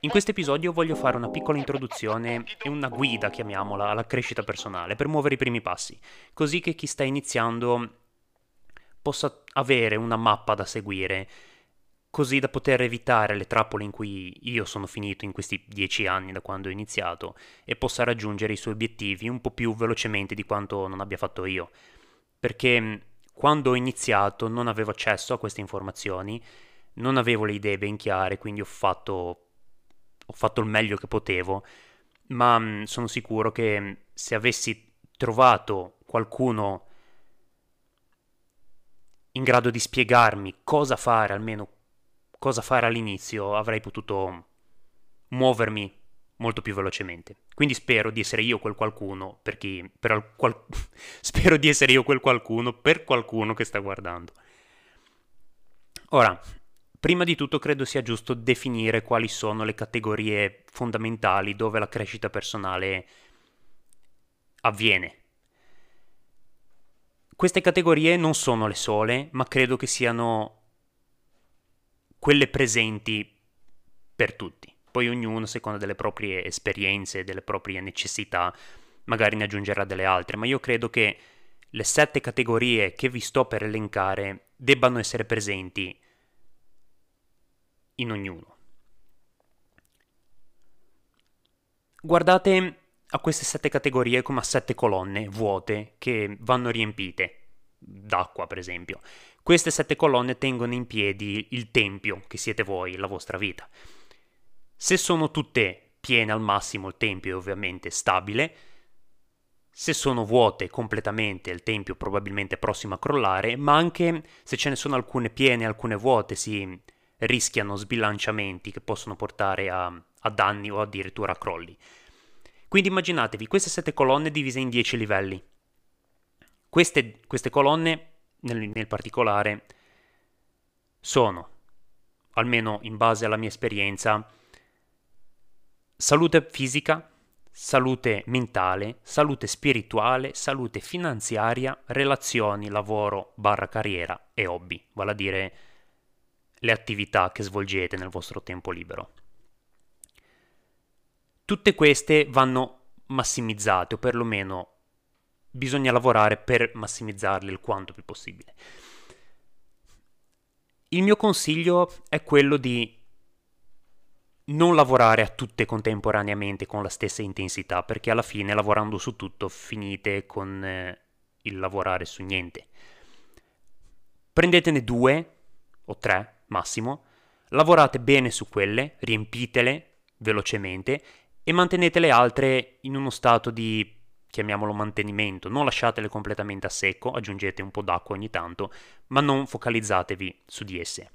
In questo episodio voglio fare una piccola introduzione e una guida, chiamiamola, alla crescita personale per muovere i primi passi, così che chi sta iniziando possa avere una mappa da seguire, così da poter evitare le trappole in cui io sono finito in questi dieci anni da quando ho iniziato e possa raggiungere i suoi obiettivi un po' più velocemente di quanto non abbia fatto io. Perché quando ho iniziato non avevo accesso a queste informazioni, non avevo le idee ben chiare, quindi ho fatto, ho fatto il meglio che potevo, ma mh, sono sicuro che se avessi trovato qualcuno in grado di spiegarmi cosa fare, almeno cosa fare all'inizio, avrei potuto muovermi molto più velocemente. Quindi spero di essere io quel qualcuno per chi... Per qual, spero di essere io quel qualcuno per qualcuno che sta guardando. Ora, prima di tutto credo sia giusto definire quali sono le categorie fondamentali dove la crescita personale avviene. Queste categorie non sono le sole, ma credo che siano quelle presenti per tutti. Poi ognuno, secondo delle proprie esperienze, delle proprie necessità, magari ne aggiungerà delle altre, ma io credo che le sette categorie che vi sto per elencare debbano essere presenti in ognuno. Guardate a queste sette categorie come a sette colonne vuote che vanno riempite d'acqua, per esempio. Queste sette colonne tengono in piedi il tempio che siete voi, la vostra vita. Se sono tutte piene al massimo, il tempio è ovviamente stabile. Se sono vuote completamente, il tempio probabilmente prossimo a crollare, ma anche se ce ne sono alcune piene alcune vuote, si rischiano sbilanciamenti che possono portare a, a danni o addirittura a crolli. Quindi immaginatevi queste sette colonne divise in dieci livelli. Queste, queste colonne, nel, nel particolare, sono, almeno in base alla mia esperienza, salute fisica, salute mentale, salute spirituale, salute finanziaria, relazioni, lavoro, barra carriera e hobby, vale a dire le attività che svolgete nel vostro tempo libero. Tutte queste vanno massimizzate o perlomeno bisogna lavorare per massimizzarle il quanto più possibile. Il mio consiglio è quello di non lavorare a tutte contemporaneamente con la stessa intensità, perché alla fine lavorando su tutto finite con eh, il lavorare su niente. Prendetene due o tre massimo, lavorate bene su quelle, riempitele velocemente e mantenete le altre in uno stato di chiamiamolo mantenimento, non lasciatele completamente a secco, aggiungete un po' d'acqua ogni tanto, ma non focalizzatevi su di esse.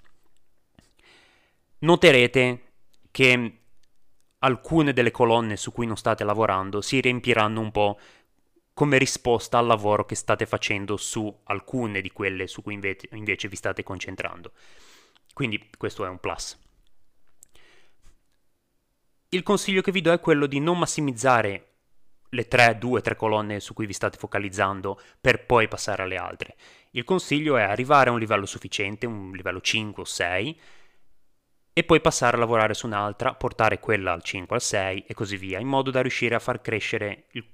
Noterete che alcune delle colonne su cui non state lavorando si riempiranno un po' come risposta al lavoro che state facendo su alcune di quelle su cui invece, vi state concentrando. Quindi questo è un plus. Il consiglio che vi do è quello di non massimizzare le tre, due, tre colonne su cui vi state focalizzando per poi passare alle altre. Il consiglio è arrivare a un livello sufficiente, un livello 5 o 6, e poi passare a lavorare su un'altra, portare quella al 5, al 6 e così via, in modo da riuscire a far crescere il,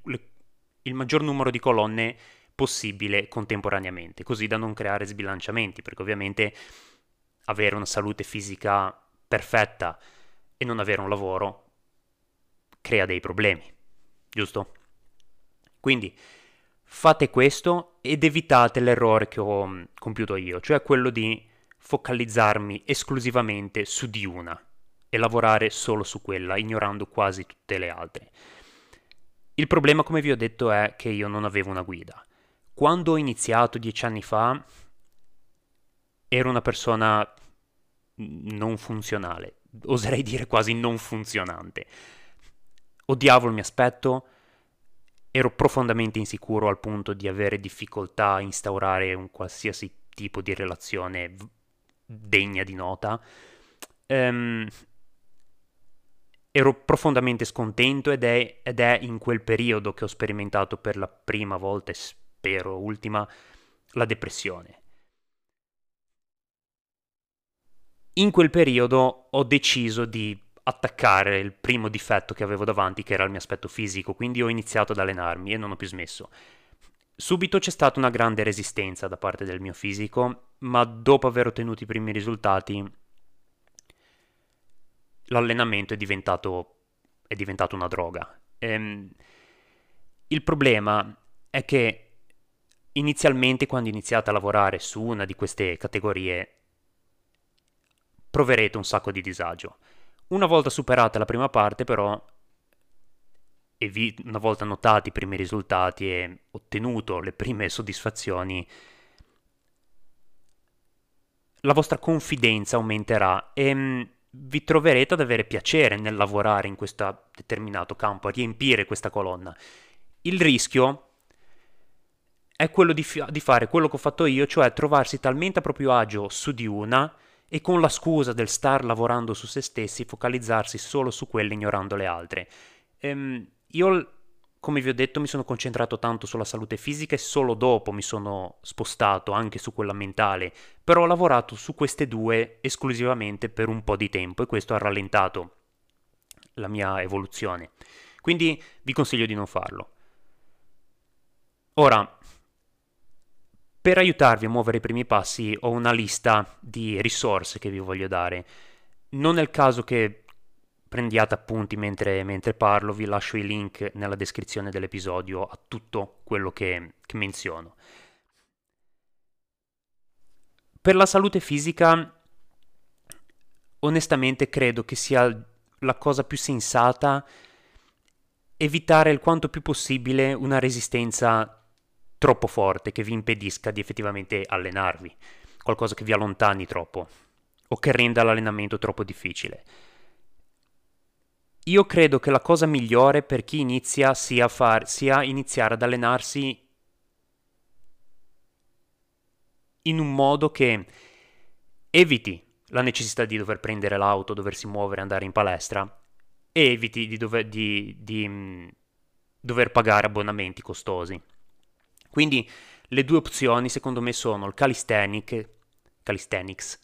il maggior numero di colonne possibile contemporaneamente, così da non creare sbilanciamenti, perché ovviamente avere una salute fisica perfetta e non avere un lavoro crea dei problemi, giusto? Quindi fate questo ed evitate l'errore che ho mm, compiuto io, cioè quello di focalizzarmi esclusivamente su di una e lavorare solo su quella, ignorando quasi tutte le altre. Il problema, come vi ho detto, è che io non avevo una guida. Quando ho iniziato dieci anni fa, ero una persona non funzionale, oserei dire quasi non funzionante. Odiavo il mio aspetto, ero profondamente insicuro al punto di avere difficoltà a instaurare un qualsiasi tipo di relazione degna di nota. Um, ero profondamente scontento ed è, ed è, in quel periodo che ho sperimentato per la prima volta e spero ultima la depressione. In quel periodo ho deciso di attaccare il primo difetto che avevo davanti, che era il mio aspetto fisico, quindi ho iniziato ad allenarmi e non ho più smesso. Subito c'è stata una grande resistenza da parte del mio fisico, ma dopo aver ottenuto i primi risultati, l'allenamento è diventato, è diventato una droga. Ehm, il problema è che inizialmente, quando iniziate a lavorare su una di queste categorie, proverete un sacco di disagio. Una volta superata la prima parte, però, e vi, una volta notati i primi risultati e ottenuto le prime soddisfazioni, la vostra confidenza aumenterà e mm, vi troverete ad avere piacere nel lavorare in questo determinato campo, a riempire questa colonna. Il rischio è quello di, fi- di, fare quello che ho fatto io, cioè trovarsi talmente a proprio agio su di una e con la scusa del star lavorando su se stessi focalizzarsi solo su quelle ignorando le altre. Ehm, io, come vi ho detto, mi sono concentrato tanto sulla salute fisica e solo dopo mi sono spostato anche su quella mentale, però ho lavorato su queste due esclusivamente per un po' di tempo e questo ha rallentato la mia evoluzione. Quindi vi consiglio di non farlo. Ora, per aiutarvi a muovere i primi passi ho una lista di risorse che vi voglio dare. Non è il caso che prendiate appunti mentre, mentre parlo, vi lascio i link nella descrizione dell'episodio a tutto quello che, che menziono. Per la salute fisica, onestamente credo che sia la cosa più sensata evitare il quanto più possibile una resistenza troppo forte che vi impedisca di effettivamente allenarvi, qualcosa che vi allontani troppo o che renda l'allenamento troppo difficile. Io credo che la cosa migliore per chi inizia sia, far, sia iniziare ad allenarsi in un modo che eviti la necessità di dover prendere l'auto, doversi muovere, andare in palestra e eviti di dover, di, di, mm, dover pagare abbonamenti costosi. Quindi le due opzioni secondo me sono il calisthenic, calisthenics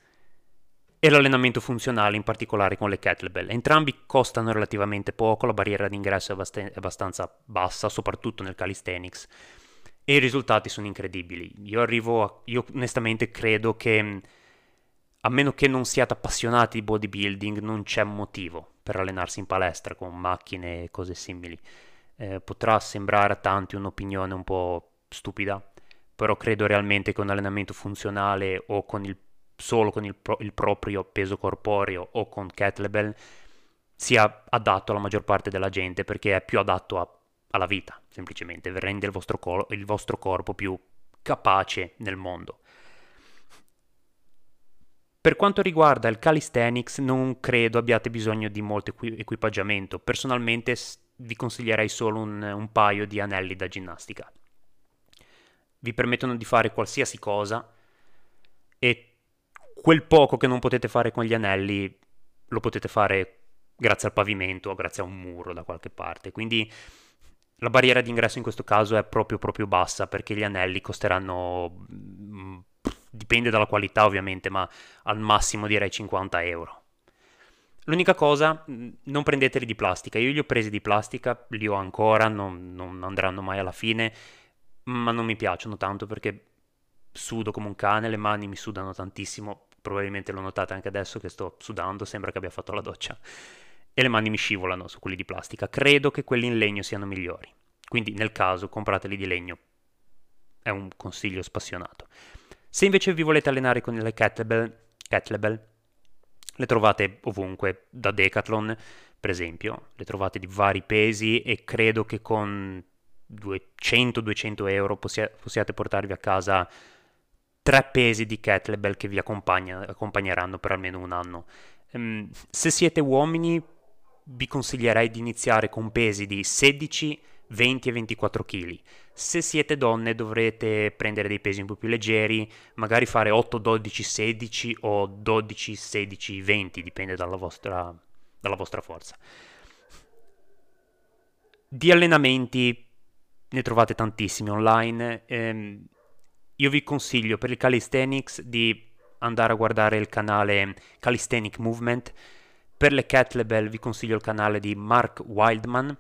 e l'allenamento funzionale, in particolare con le kettlebell. Entrambi costano relativamente poco, la barriera d'ingresso è abbastanza bassa, soprattutto nel calisthenics, e i risultati sono incredibili. Io arrivo, a, io onestamente credo che a meno che non siate appassionati di bodybuilding, non c'è motivo per allenarsi in palestra con macchine e cose simili. Eh, potrà sembrare a tanti un'opinione un po' stupida, però credo realmente che un allenamento funzionale o con il, solo con il, pro, il proprio peso corporeo o con kettlebell sia adatto alla maggior parte della gente perché è più adatto a, alla vita, semplicemente, rende il vostro, cor- il vostro corpo più capace nel mondo. Per quanto riguarda il calisthenics, non credo abbiate bisogno di molto equipaggiamento. Personalmente vi consiglierei solo un, un paio di anelli da ginnastica vi permettono di fare qualsiasi cosa e quel poco che non potete fare con gli anelli lo potete fare grazie al pavimento o grazie a un muro da qualche parte. Quindi la barriera d'ingresso in questo caso è proprio proprio bassa perché gli anelli costeranno mm, dipende dalla qualità ovviamente, ma al massimo direi 50 euro. L'unica cosa, mm, non prendeteli di plastica. Io li ho presi di plastica, li ho ancora, non, non andranno mai alla fine ma non mi piacciono tanto perché sudo come un cane, le mani mi sudano tantissimo, probabilmente lo notate anche adesso che sto sudando, sembra che abbia fatto la doccia, e le mani mi scivolano su quelli di plastica. Credo che quelli in legno siano migliori, quindi nel caso comprateli di legno, è un consiglio spassionato. Se invece vi volete allenare con le kettlebell, kettlebell le trovate ovunque, da Decathlon per esempio, le trovate di vari pesi e credo che con 200-200 euro possia- possiate portarvi a casa tre pesi di kettlebell che vi accompagneranno per almeno un anno. Um, se siete uomini vi consiglierei di iniziare con pesi di 16, 20 e 24 kg. Se siete donne dovrete prendere dei pesi un po' più leggeri, magari fare 8, 12, 16 o 12, 16, 20, dipende dalla vostra, dalla vostra forza. Di allenamenti ne trovate tantissimi online. Ehm, io vi consiglio per il calisthenics di andare a guardare il canale Calisthenic Movement. Per le kettlebell vi consiglio il canale di Mark Wildman,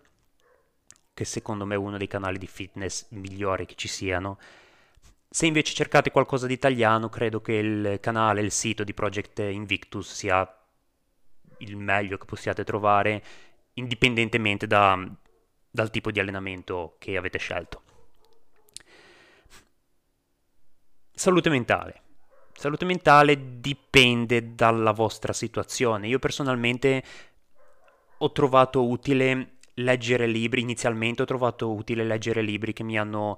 che secondo me è uno dei canali di fitness migliori che ci siano. Se invece cercate qualcosa di italiano, credo che il canale, il sito di Project Invictus sia il meglio che possiate trovare, indipendentemente da, dal tipo di allenamento che avete scelto. Salute mentale. Salute mentale dipende dalla vostra situazione. Io personalmente ho trovato utile leggere libri, inizialmente ho trovato utile leggere libri che mi hanno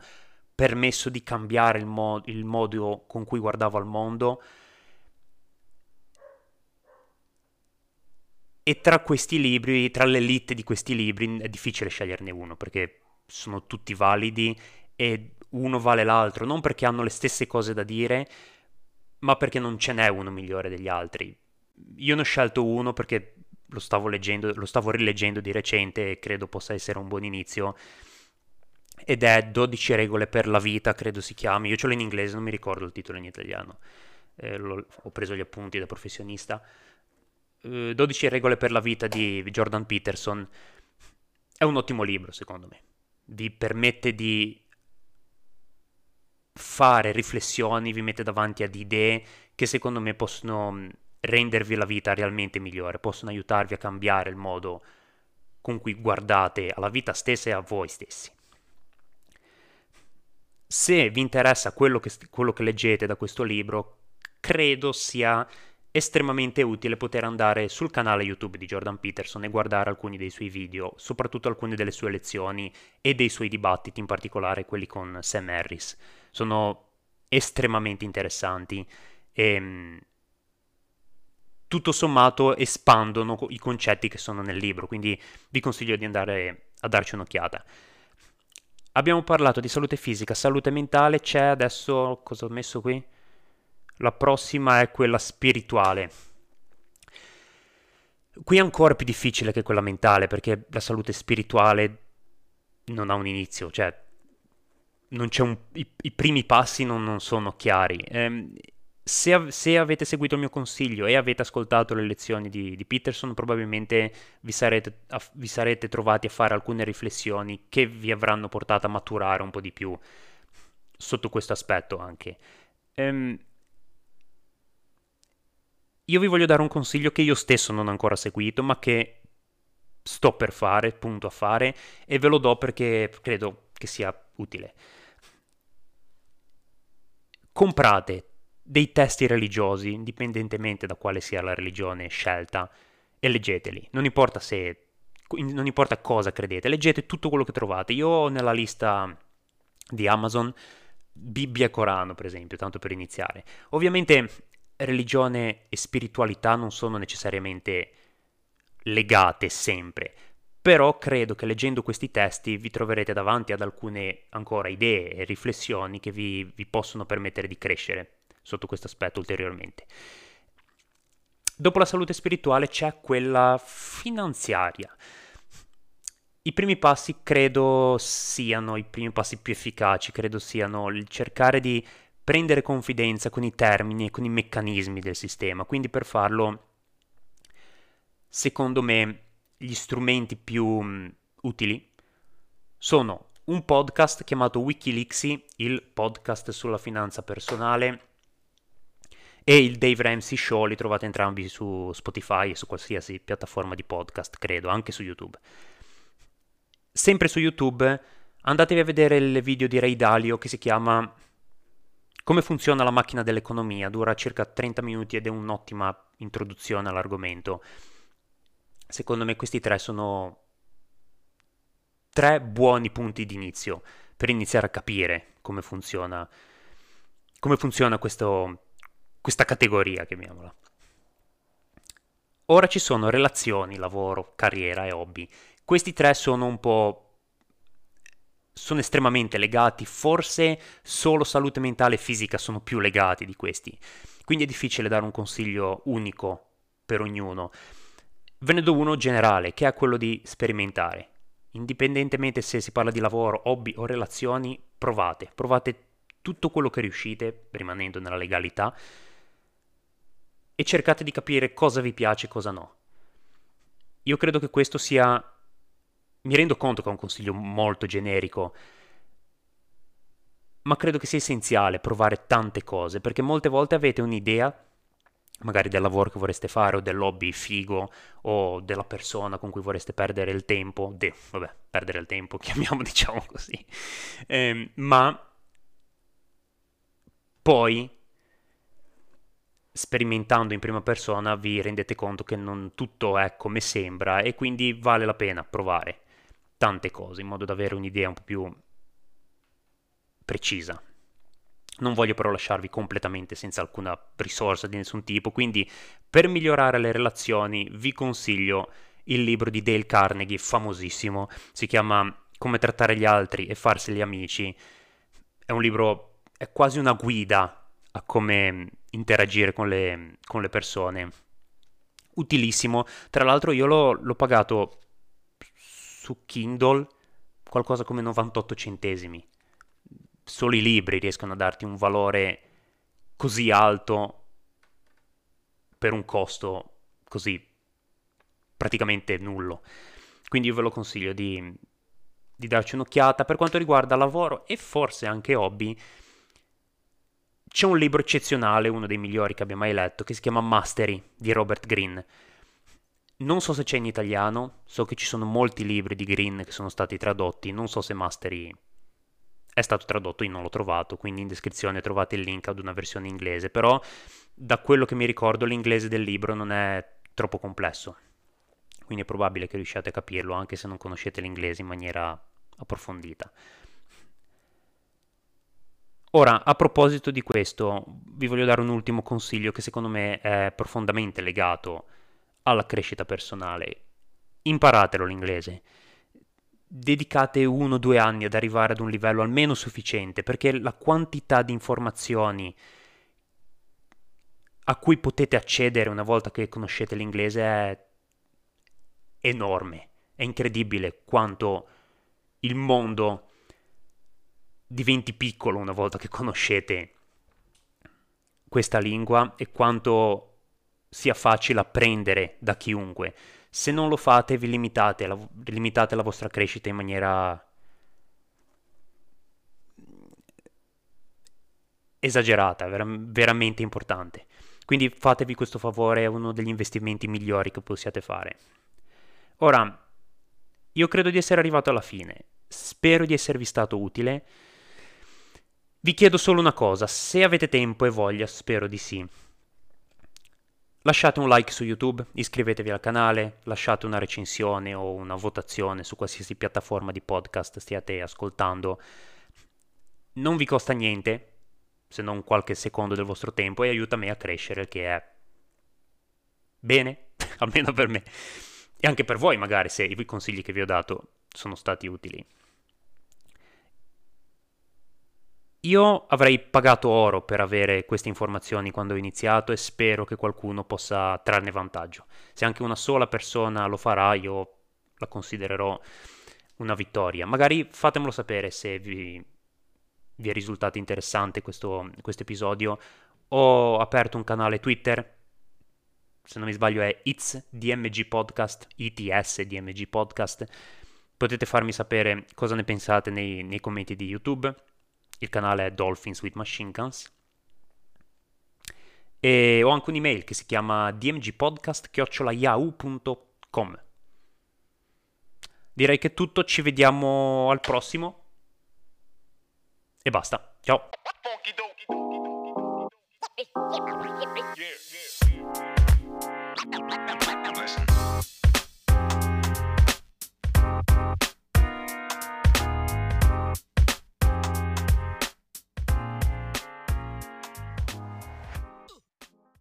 permesso di cambiare il, mo- il modo con cui guardavo al mondo. E tra questi libri, tra l'elite di questi libri, è difficile sceglierne uno perché sono tutti validi e uno vale l'altro, non perché hanno le stesse cose da dire, ma perché non ce n'è uno migliore degli altri. Io ne ho scelto uno perché lo stavo leggendo, lo stavo rileggendo di recente e credo possa essere un buon inizio. Ed è 12 regole per la vita, credo si chiami. Io ce l'ho in inglese, non mi ricordo il titolo in italiano. Eh, ho preso gli appunti da professionista. Eh, 12 regole per la vita di Jordan Peterson. È un ottimo libro, secondo me. Vi permette di fare riflessioni, vi mette davanti ad idee che secondo me possono rendervi la vita realmente migliore, possono aiutarvi a cambiare il modo con cui guardate alla vita stessa e a voi stessi. Se vi interessa quello che, quello che leggete da questo libro, credo sia estremamente utile poter andare sul canale YouTube di Jordan Peterson e guardare alcuni dei suoi video, soprattutto alcune delle sue lezioni e dei suoi dibattiti, in particolare quelli con Sam Harris. Sono estremamente interessanti e tutto sommato espandono i concetti che sono nel libro, quindi vi consiglio di andare a darci un'occhiata. Abbiamo parlato di salute fisica, salute mentale, c'è adesso cosa ho messo qui? La prossima è quella spirituale. Qui è ancora più difficile che quella mentale perché la salute spirituale non ha un inizio, cioè un, i, i, primi passi non, non sono chiari. Eh, se, se, avete seguito il mio consiglio e avete ascoltato le lezioni di, di Peterson, probabilmente vi sarete, vi sarete, trovati a fare alcune riflessioni che vi avranno portato a maturare un po' di più sotto questo aspetto anche. Ehm, io vi voglio dare un consiglio che io stesso non ho ancora seguito, ma che sto per fare, punto a fare, e ve lo do perché credo che sia utile. Comprate dei testi religiosi, indipendentemente da quale sia la religione scelta, e leggeteli. Non importa se non importa cosa credete, leggete tutto quello che trovate. Io ho nella lista di Amazon Bibbia e Corano, per esempio, tanto per iniziare. Ovviamente religione e spiritualità non sono necessariamente legate sempre, però credo che leggendo questi testi vi troverete davanti ad alcune ancora idee e riflessioni che vi, vi possono permettere di crescere sotto questo aspetto ulteriormente. Dopo la salute spirituale c'è quella finanziaria. I primi passi credo siano i primi passi più efficaci, credo siano il cercare di prendere confidenza con i termini e con i meccanismi del sistema. Quindi per farlo, secondo me, gli strumenti più um, utili sono un podcast chiamato Wikileaksy, il podcast sulla finanza personale, e il Dave Ramsey Show li trovate entrambi su Spotify e su qualsiasi piattaforma di podcast, credo, anche su YouTube. Sempre su YouTube andatevi a vedere il video di Ray Dalio che si chiama Come funziona la macchina dell'economia, dura circa 30 minuti ed è un'ottima introduzione all'argomento. Secondo me questi tre sono tre buoni punti di inizio per iniziare a capire come funziona, come funziona questo, questa categoria, chiamiamola. Ora ci sono relazioni, lavoro, carriera e hobby. Questi tre sono un po' sono estremamente legati, forse solo salute mentale e fisica sono più legati di questi. Quindi è difficile dare un consiglio unico per ognuno. Ve ne do uno generale, che è quello di sperimentare. Indipendentemente se si parla di lavoro, hobby o relazioni, provate, provate tutto quello che riuscite, rimanendo nella legalità, e cercate di capire cosa vi piace e cosa no. Io credo che questo sia... Mi rendo conto che è un consiglio molto generico, ma credo che sia essenziale provare tante cose, perché molte volte avete un'idea, magari del lavoro che vorreste fare, o del hobby figo, o della persona con cui vorreste perdere il tempo, de, vabbè, perdere il tempo, chiamiamo diciamo così, eh, ma poi sperimentando in prima persona vi rendete conto che non tutto è come sembra e quindi vale la pena provare tante cose in modo da avere un'idea un po' più precisa. Non voglio però lasciarvi completamente senza alcuna risorsa di nessun tipo, quindi per migliorare le relazioni vi consiglio il libro di Dale Carnegie, famosissimo, si chiama Come trattare gli altri e farseli amici. È un libro, è quasi una guida a come interagire con le, con le persone. Utilissimo. Tra l'altro io l'ho, l'ho pagato su Kindle qualcosa come 98 centesimi. Solo i libri riescono a darti un valore così alto per un costo così praticamente nullo. Quindi io ve lo consiglio di, di darci un'occhiata. Per quanto riguarda lavoro e forse anche hobby, c'è un libro eccezionale, uno dei migliori che abbia mai letto, che si chiama Mastery di Robert Greene. Non so se c'è in italiano, so che ci sono molti libri di Greene che sono stati tradotti, non so se Mastery è stato tradotto, io non l'ho trovato, quindi in descrizione trovate il link ad una versione inglese, però da quello che mi ricordo l'inglese del libro non è troppo complesso, quindi è probabile che riusciate a capirlo anche se non conoscete l'inglese in maniera approfondita. Ora, a proposito di questo, vi voglio dare un ultimo consiglio che secondo me è profondamente legato alla crescita personale. Imparatelo l'inglese. Dedicate uno o due anni ad arrivare ad un livello almeno sufficiente, perché la quantità di informazioni a cui potete accedere una volta che conoscete l'inglese è enorme. È incredibile quanto il mondo diventi piccolo una volta che conoscete questa lingua e quanto sia facile apprendere da chiunque. Se non lo fate, vi limitate, la, limitate la vostra crescita in maniera esagerata, vera- veramente importante. Quindi fatevi questo favore, è uno degli investimenti migliori che possiate fare. Ora, io credo di essere arrivato alla fine. Spero di esservi stato utile. Vi chiedo solo una cosa, se avete tempo e voglia, spero di sì. Lasciate un like su YouTube, iscrivetevi al canale, lasciate una recensione o una votazione su qualsiasi piattaforma di podcast stiate ascoltando. Non vi costa niente, se non qualche secondo del vostro tempo, e aiuta me a crescere, che è bene, almeno per me. E anche per voi magari, se i consigli che vi ho dato sono stati utili. Io avrei pagato oro per avere queste informazioni quando ho iniziato e spero che qualcuno possa trarne vantaggio. Se anche una sola persona lo farà, io la considererò una vittoria. Magari fatemelo sapere se vi, vi è risultato interessante questo episodio. Ho aperto un canale Twitter, se non mi sbaglio è It's DMG Podcast, ITS DMG Podcast. Potete farmi sapere cosa ne pensate nei, nei commenti di YouTube il canale è Dolphins with Machine Guns. E ho anche un'email che si chiama dmgpodcast.yahoo.com. Direi che è tutto, ci vediamo al prossimo. E basta. Ciao.